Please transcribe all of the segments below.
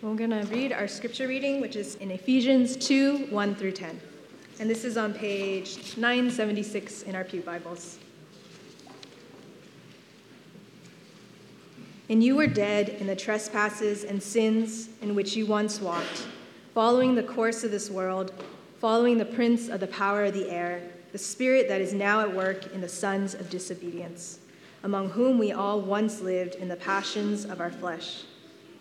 We're going to read our scripture reading, which is in Ephesians 2 1 through 10. And this is on page 976 in our Pew Bibles. And you were dead in the trespasses and sins in which you once walked, following the course of this world, following the prince of the power of the air, the spirit that is now at work in the sons of disobedience, among whom we all once lived in the passions of our flesh,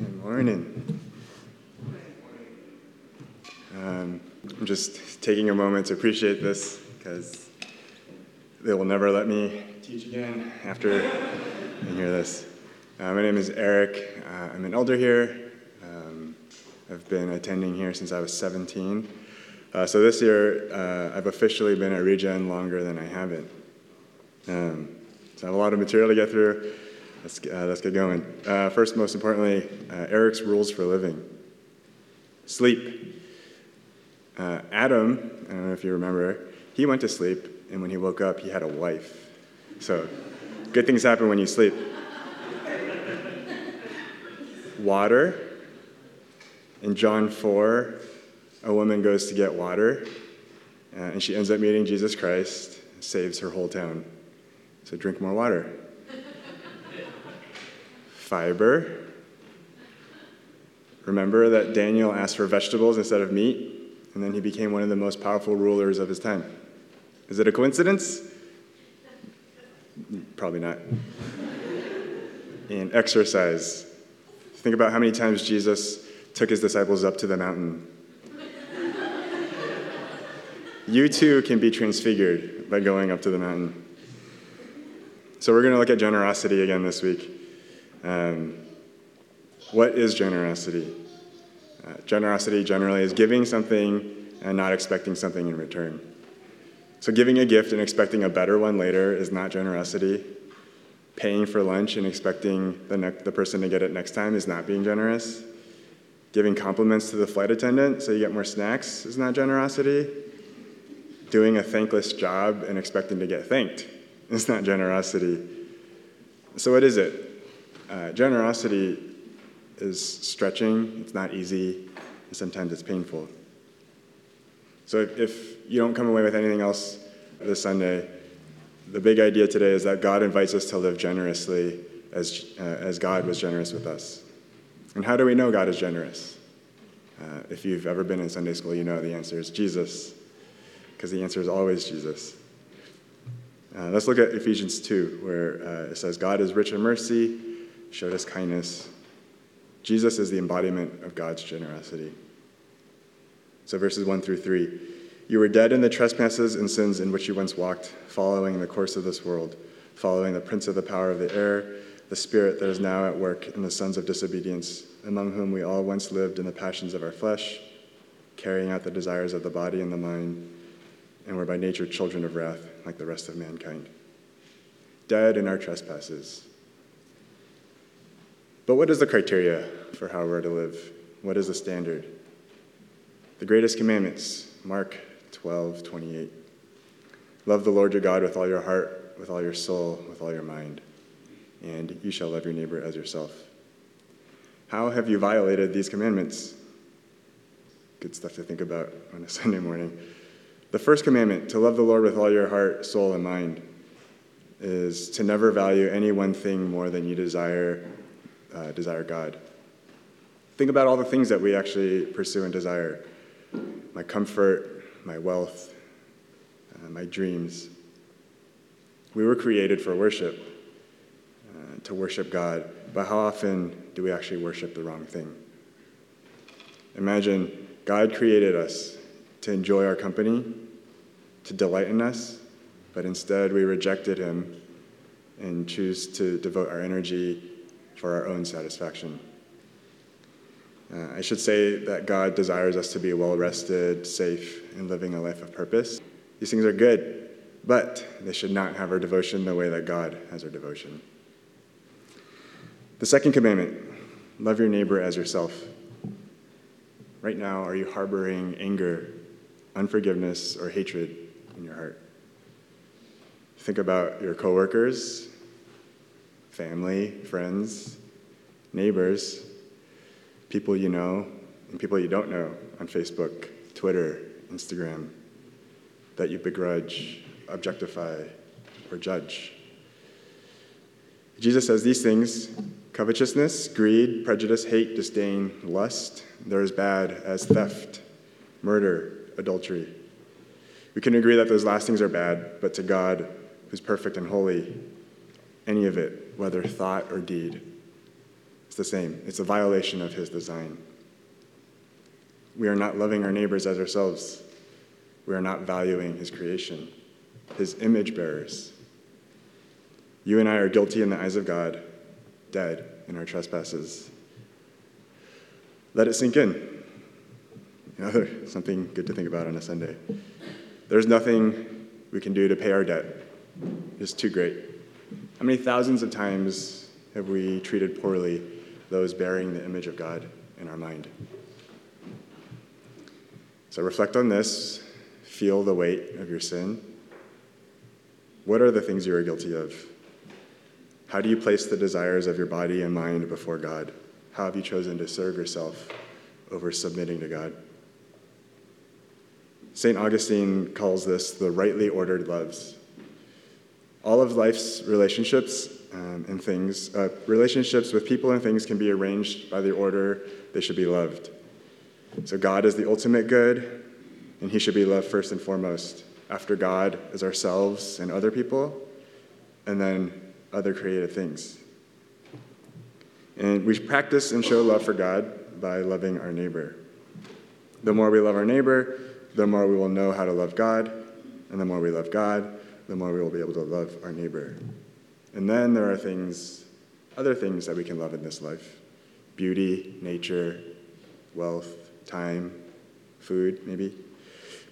Good morning. Um, I'm just taking a moment to appreciate this because they will never let me teach again after I hear this. Uh, my name is Eric. Uh, I'm an elder here. Um, I've been attending here since I was 17. Uh, so this year, uh, I've officially been at Regen longer than I haven't. Um, so I have a lot of material to get through. Let's, uh, let's get going. Uh, first, most importantly, Eric's rules for living sleep. Uh, Adam, I don't know if you remember, he went to sleep, and when he woke up, he had a wife. So, good things happen when you sleep. water. In John 4, a woman goes to get water, uh, and she ends up meeting Jesus Christ, saves her whole town. So, drink more water. Fiber. Remember that Daniel asked for vegetables instead of meat? and then he became one of the most powerful rulers of his time. Is it a coincidence? Probably not. and exercise. Think about how many times Jesus took his disciples up to the mountain. you too can be transfigured by going up to the mountain. So, we're going to look at generosity again this week. Um, what is generosity? Uh, generosity generally is giving something and not expecting something in return. So, giving a gift and expecting a better one later is not generosity. Paying for lunch and expecting the, ne- the person to get it next time is not being generous. Giving compliments to the flight attendant so you get more snacks is not generosity. Doing a thankless job and expecting to get thanked is not generosity. So, what is it? Uh, generosity is stretching, it's not easy, and sometimes it's painful. So if, if you don't come away with anything else this Sunday, the big idea today is that God invites us to live generously as, uh, as God was generous with us. And how do we know God is generous? Uh, if you've ever been in Sunday school, you know the answer is Jesus, because the answer is always Jesus. Uh, let's look at Ephesians 2, where uh, it says, God is rich in mercy, showed us kindness, Jesus is the embodiment of God's generosity. So, verses 1 through 3 You were dead in the trespasses and sins in which you once walked, following the course of this world, following the prince of the power of the air, the spirit that is now at work in the sons of disobedience, among whom we all once lived in the passions of our flesh, carrying out the desires of the body and the mind, and were by nature children of wrath, like the rest of mankind. Dead in our trespasses but what is the criteria for how we're to live? What is the standard? The greatest commandments, Mark 12, 28. Love the Lord your God with all your heart, with all your soul, with all your mind, and you shall love your neighbor as yourself. How have you violated these commandments? Good stuff to think about on a Sunday morning. The first commandment, to love the Lord with all your heart, soul, and mind. is to never value any one thing more than you desire, uh, desire God. Think about all the things that we actually pursue and desire my comfort, my wealth, uh, my dreams. We were created for worship, uh, to worship God, but how often do we actually worship the wrong thing? Imagine God created us to enjoy our company, to delight in us, but instead we rejected Him and choose to devote our energy for our own satisfaction. Uh, I should say that God desires us to be well rested, safe, and living a life of purpose. These things are good, but they should not have our devotion the way that God has our devotion. The second commandment love your neighbor as yourself. Right now, are you harboring anger, unforgiveness, or hatred in your heart? Think about your coworkers, family, friends, neighbors, people you know, and people you don't know on Facebook, Twitter, Instagram, that you begrudge, objectify, or judge. Jesus says these things covetousness, greed, prejudice, hate, disdain, lust, they're as bad as theft, murder, adultery. We can agree that those last things are bad, but to God, who's perfect and holy, any of it, whether thought or deed, it's the same. It's a violation of his design. We are not loving our neighbors as ourselves. We are not valuing his creation, his image bearers. You and I are guilty in the eyes of God, dead in our trespasses. Let it sink in. Something good to think about on a Sunday. There's nothing we can do to pay our debt. It's too great. How many thousands of times have we treated poorly those bearing the image of God in our mind? So reflect on this, feel the weight of your sin. What are the things you are guilty of? How do you place the desires of your body and mind before God? How have you chosen to serve yourself over submitting to God? St. Augustine calls this the rightly ordered loves. All of life's relationships um, and things, uh, relationships with people and things can be arranged by the order they should be loved. So God is the ultimate good, and he should be loved first and foremost. After God is ourselves and other people, and then other created things. And we practice and show love for God by loving our neighbor. The more we love our neighbor, the more we will know how to love God, and the more we love God, the more we will be able to love our neighbor. And then there are things, other things that we can love in this life beauty, nature, wealth, time, food, maybe.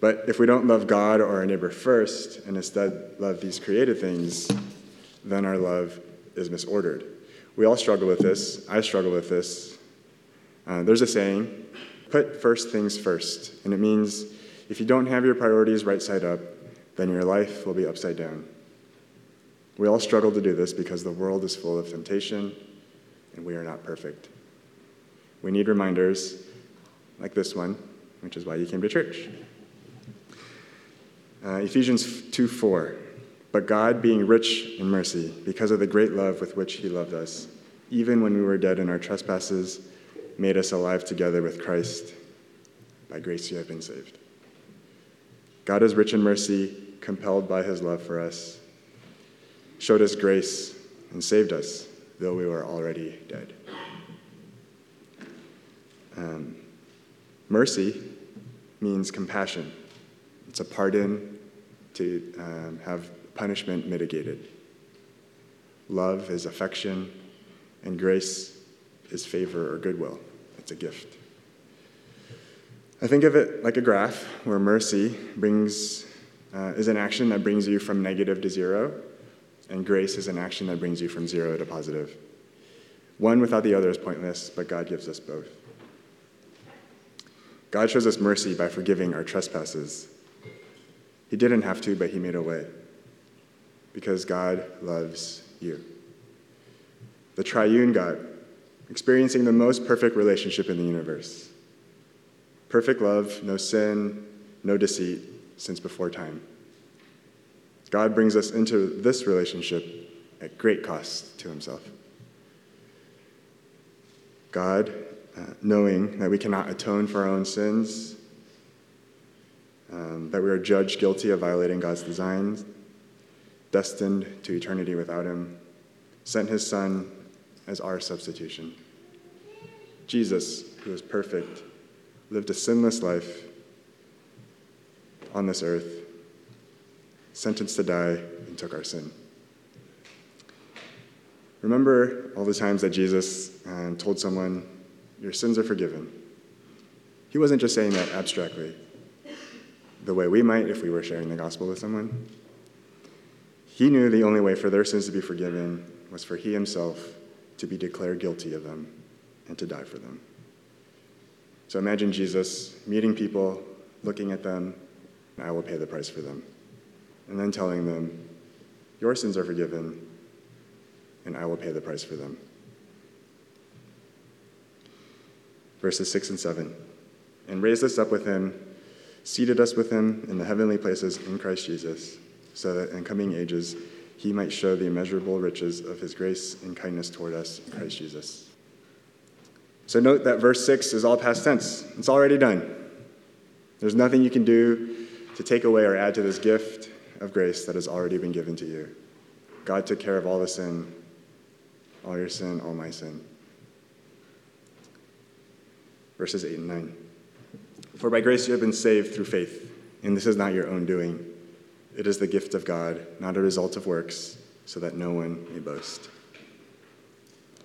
But if we don't love God or our neighbor first, and instead love these created things, then our love is misordered. We all struggle with this. I struggle with this. Uh, there's a saying put first things first. And it means if you don't have your priorities right side up, then your life will be upside down. We all struggle to do this because the world is full of temptation and we are not perfect. We need reminders like this one, which is why you came to church. Uh, Ephesians 2 4. But God, being rich in mercy, because of the great love with which He loved us, even when we were dead in our trespasses, made us alive together with Christ. By grace you have been saved. God is rich in mercy, compelled by His love for us showed us grace and saved us, though we were already dead. Um, mercy means compassion, it's a pardon to um, have punishment mitigated. Love is affection, and grace is favor or goodwill. It's a gift. I think of it like a graph where mercy brings, uh, is an action that brings you from negative to zero, and grace is an action that brings you from zero to positive. One without the other is pointless, but God gives us both. God shows us mercy by forgiving our trespasses. He didn't have to, but He made a way because God loves you. The triune God, experiencing the most perfect relationship in the universe. Perfect love, no sin, no deceit, since before time. God brings us into this relationship at great cost to himself. God, uh, knowing that we cannot atone for our own sins, um, that we are judged guilty of violating God's designs, destined to eternity without him, sent his Son as our substitution. Jesus, who is perfect, lived a sinless life on this earth, sentenced to die, and took our sin. Remember all the times that Jesus um, told someone, Your sins are forgiven. He wasn't just saying that abstractly, the way we might if we were sharing the gospel with someone. He knew the only way for their sins to be forgiven was for he himself to be declared guilty of them and to die for them. So imagine Jesus meeting people, looking at them, I will pay the price for them. And then telling them, Your sins are forgiven, and I will pay the price for them. Verses 6 and 7. And raised us up with him, seated us with him in the heavenly places in Christ Jesus, so that in coming ages he might show the immeasurable riches of his grace and kindness toward us in Christ Jesus. So note that verse 6 is all past tense, it's already done. There's nothing you can do to take away or add to this gift of grace that has already been given to you. God took care of all the sin, all your sin, all my sin. Verses 8 and 9. For by grace you have been saved through faith, and this is not your own doing. It is the gift of God, not a result of works, so that no one may boast.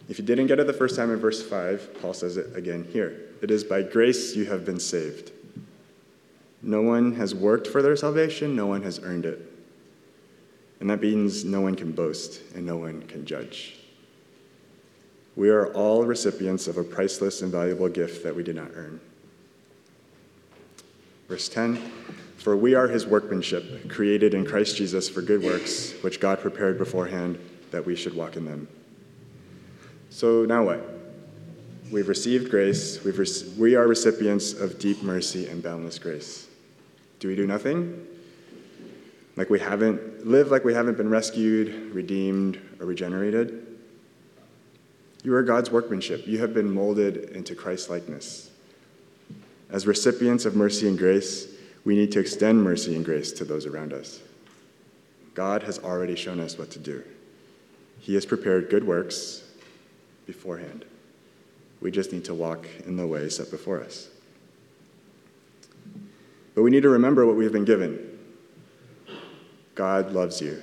If you didn't get it the first time in verse 5, Paul says it again here. It is by grace you have been saved. No one has worked for their salvation, no one has earned it. And that means no one can boast and no one can judge. We are all recipients of a priceless and valuable gift that we did not earn. Verse 10 For we are his workmanship, created in Christ Jesus for good works, which God prepared beforehand that we should walk in them. So now what? We've received grace, We've we are recipients of deep mercy and boundless grace. Do we do nothing? Like we haven't, live like we haven't been rescued, redeemed, or regenerated? You are God's workmanship. You have been molded into Christ likeness. As recipients of mercy and grace, we need to extend mercy and grace to those around us. God has already shown us what to do. He has prepared good works beforehand. We just need to walk in the way set before us. But we need to remember what we've been given. God loves you.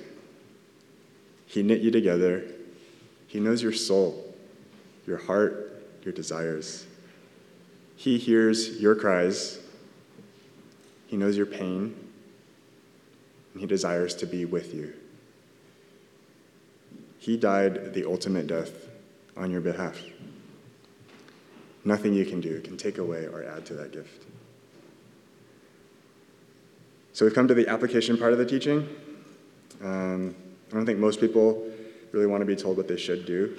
He knit you together. He knows your soul, your heart, your desires. He hears your cries. He knows your pain. And He desires to be with you. He died the ultimate death on your behalf. Nothing you can do can take away or add to that gift. So we've come to the application part of the teaching. Um, I don't think most people really want to be told what they should do.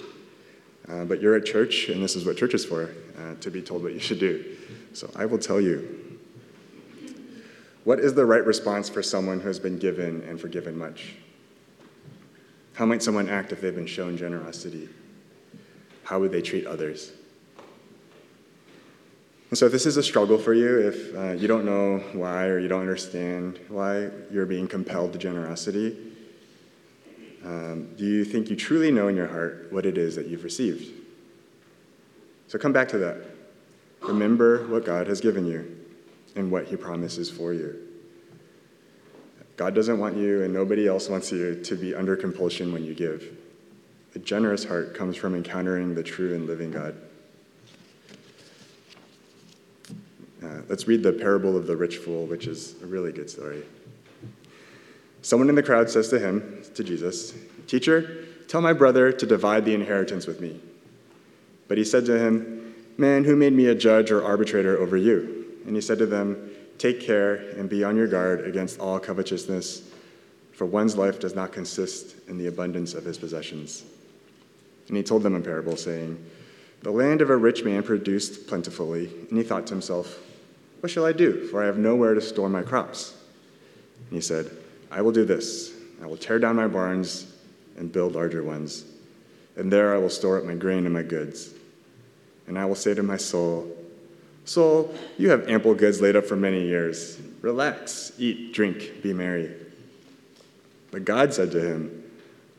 Uh, but you're at church, and this is what church is for uh, to be told what you should do. So I will tell you. What is the right response for someone who has been given and forgiven much? How might someone act if they've been shown generosity? How would they treat others? And so, if this is a struggle for you, if uh, you don't know why or you don't understand why you're being compelled to generosity, um, do you think you truly know in your heart what it is that you've received? So, come back to that. Remember what God has given you and what He promises for you. God doesn't want you, and nobody else wants you, to be under compulsion when you give. A generous heart comes from encountering the true and living God. Uh, let's read the parable of the rich fool, which is a really good story. Someone in the crowd says to him, to Jesus, Teacher, tell my brother to divide the inheritance with me. But he said to him, Man, who made me a judge or arbitrator over you? And he said to them, Take care and be on your guard against all covetousness, for one's life does not consist in the abundance of his possessions. And he told them a parable, saying, The land of a rich man produced plentifully, and he thought to himself, What shall I do? For I have nowhere to store my crops. And he said, I will do this I will tear down my barns and build larger ones. And there I will store up my grain and my goods. And I will say to my soul, Soul, you have ample goods laid up for many years. Relax, eat, drink, be merry. But God said to him,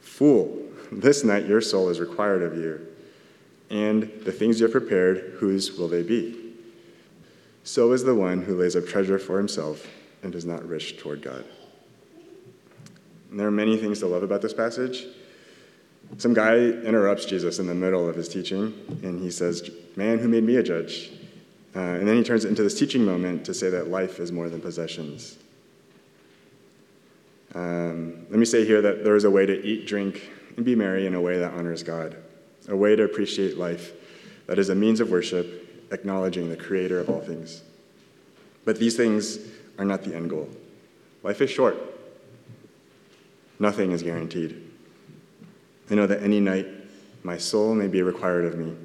Fool, this night your soul is required of you. And the things you have prepared, whose will they be? So is the one who lays up treasure for himself and is not rich toward God. And there are many things to love about this passage. Some guy interrupts Jesus in the middle of his teaching, and he says, Man, who made me a judge? Uh, and then he turns it into this teaching moment to say that life is more than possessions. Um, let me say here that there is a way to eat, drink, and be merry in a way that honors God, a way to appreciate life that is a means of worship, acknowledging the creator of all things. But these things are not the end goal. Life is short, nothing is guaranteed. I know that any night my soul may be required of me.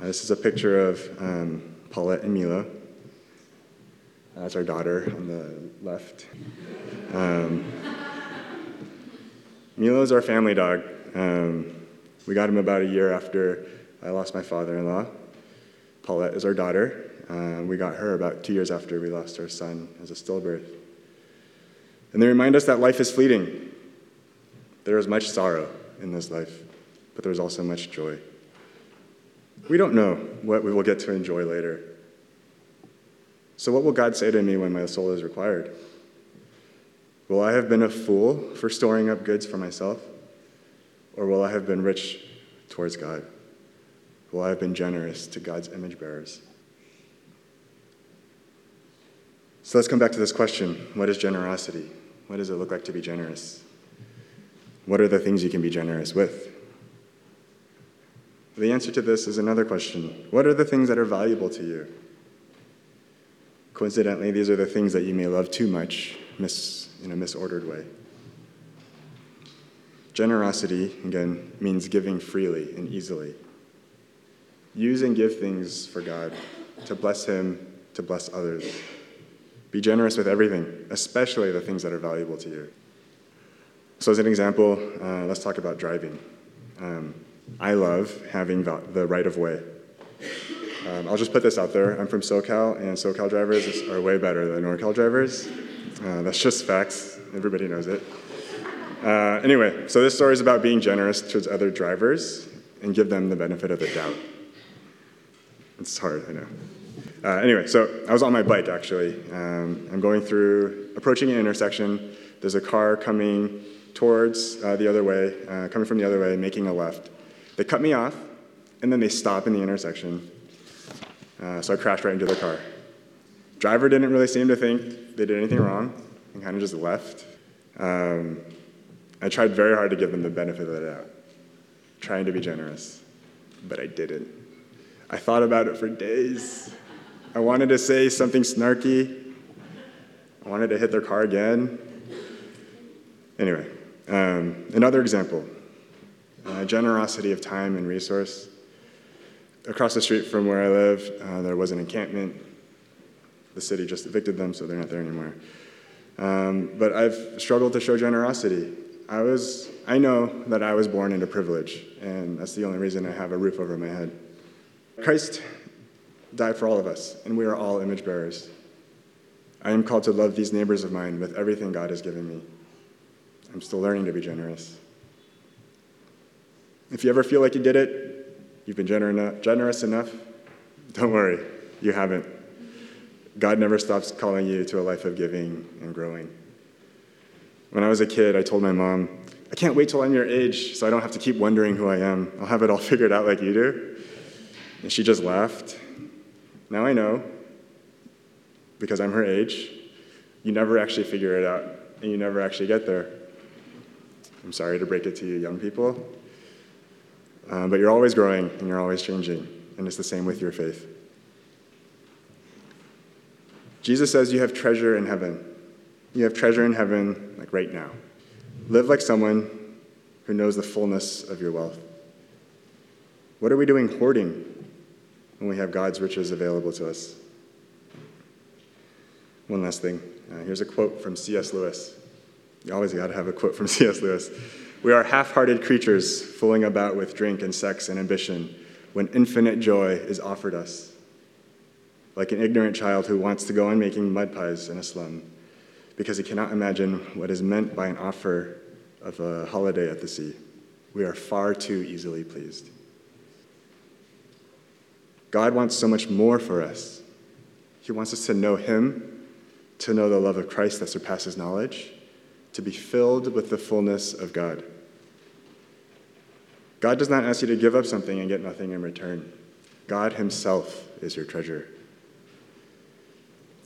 Uh, this is a picture of um, Paulette and Milo. That's our daughter on the left. Um, Milo is our family dog. Um, we got him about a year after I lost my father in law. Paulette is our daughter. Uh, we got her about two years after we lost our son as a stillbirth. And they remind us that life is fleeting. There is much sorrow in this life, but there's also much joy. We don't know what we will get to enjoy later. So, what will God say to me when my soul is required? Will I have been a fool for storing up goods for myself? Or will I have been rich towards God? Will I have been generous to God's image bearers? So let's come back to this question What is generosity? What does it look like to be generous? What are the things you can be generous with? The answer to this is another question What are the things that are valuable to you? Coincidentally, these are the things that you may love too much mis- in a misordered way. Generosity, again, means giving freely and easily. Use and give things for God, to bless Him, to bless others. Be generous with everything, especially the things that are valuable to you. So, as an example, uh, let's talk about driving. Um, I love having the right of way. Um, I'll just put this out there. I'm from SoCal, and SoCal drivers are way better than NorCal drivers. Uh, that's just facts. Everybody knows it. Uh, anyway, so this story is about being generous towards other drivers and give them the benefit of the doubt. It's hard, I know. Uh, anyway, so I was on my bike actually. Um, I'm going through, approaching an intersection. There's a car coming towards uh, the other way, uh, coming from the other way, making a left. They cut me off, and then they stop in the intersection. Uh, so I crashed right into the car. Driver didn't really seem to think they did anything wrong and kind of just left. Um, I tried very hard to give them the benefit of the doubt, trying to be generous, but I didn't. I thought about it for days. I wanted to say something snarky. I wanted to hit their car again. Anyway, um, another example uh, generosity of time and resource. Across the street from where I live, uh, there was an encampment. The city just evicted them, so they're not there anymore. Um, but I've struggled to show generosity. I was, I know that I was born into privilege, and that's the only reason I have a roof over my head. Christ died for all of us, and we are all image bearers. I am called to love these neighbors of mine with everything God has given me. I'm still learning to be generous. If you ever feel like you did it, you've been generous enough, don't worry, you haven't. God never stops calling you to a life of giving and growing. When I was a kid, I told my mom, I can't wait till I'm your age so I don't have to keep wondering who I am. I'll have it all figured out like you do. And she just laughed. Now I know, because I'm her age, you never actually figure it out, and you never actually get there. I'm sorry to break it to you, young people, um, but you're always growing and you're always changing, and it's the same with your faith. Jesus says you have treasure in heaven. You have treasure in heaven, like right now. Live like someone who knows the fullness of your wealth. What are we doing hoarding when we have God's riches available to us. One last thing. Uh, here's a quote from C.S. Lewis You always got to have a quote from C.S. Lewis. We are half hearted creatures fooling about with drink and sex and ambition when infinite joy is offered us. Like an ignorant child who wants to go on making mud pies in a slum because he cannot imagine what is meant by an offer of a holiday at the sea. We are far too easily pleased. God wants so much more for us. He wants us to know Him, to know the love of Christ that surpasses knowledge, to be filled with the fullness of God. God does not ask you to give up something and get nothing in return. God Himself is your treasure.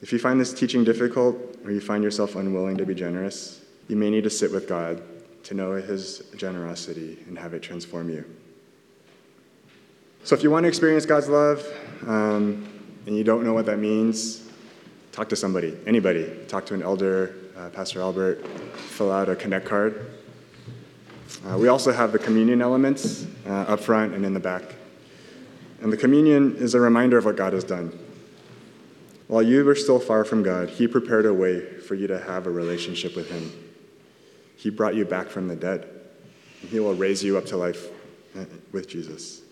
If you find this teaching difficult or you find yourself unwilling to be generous, you may need to sit with God to know His generosity and have it transform you. So, if you want to experience God's love um, and you don't know what that means, talk to somebody, anybody. Talk to an elder, uh, Pastor Albert, fill out a Connect card. Uh, we also have the communion elements uh, up front and in the back. And the communion is a reminder of what God has done. While you were still far from God, He prepared a way for you to have a relationship with Him. He brought you back from the dead, and He will raise you up to life uh, with Jesus.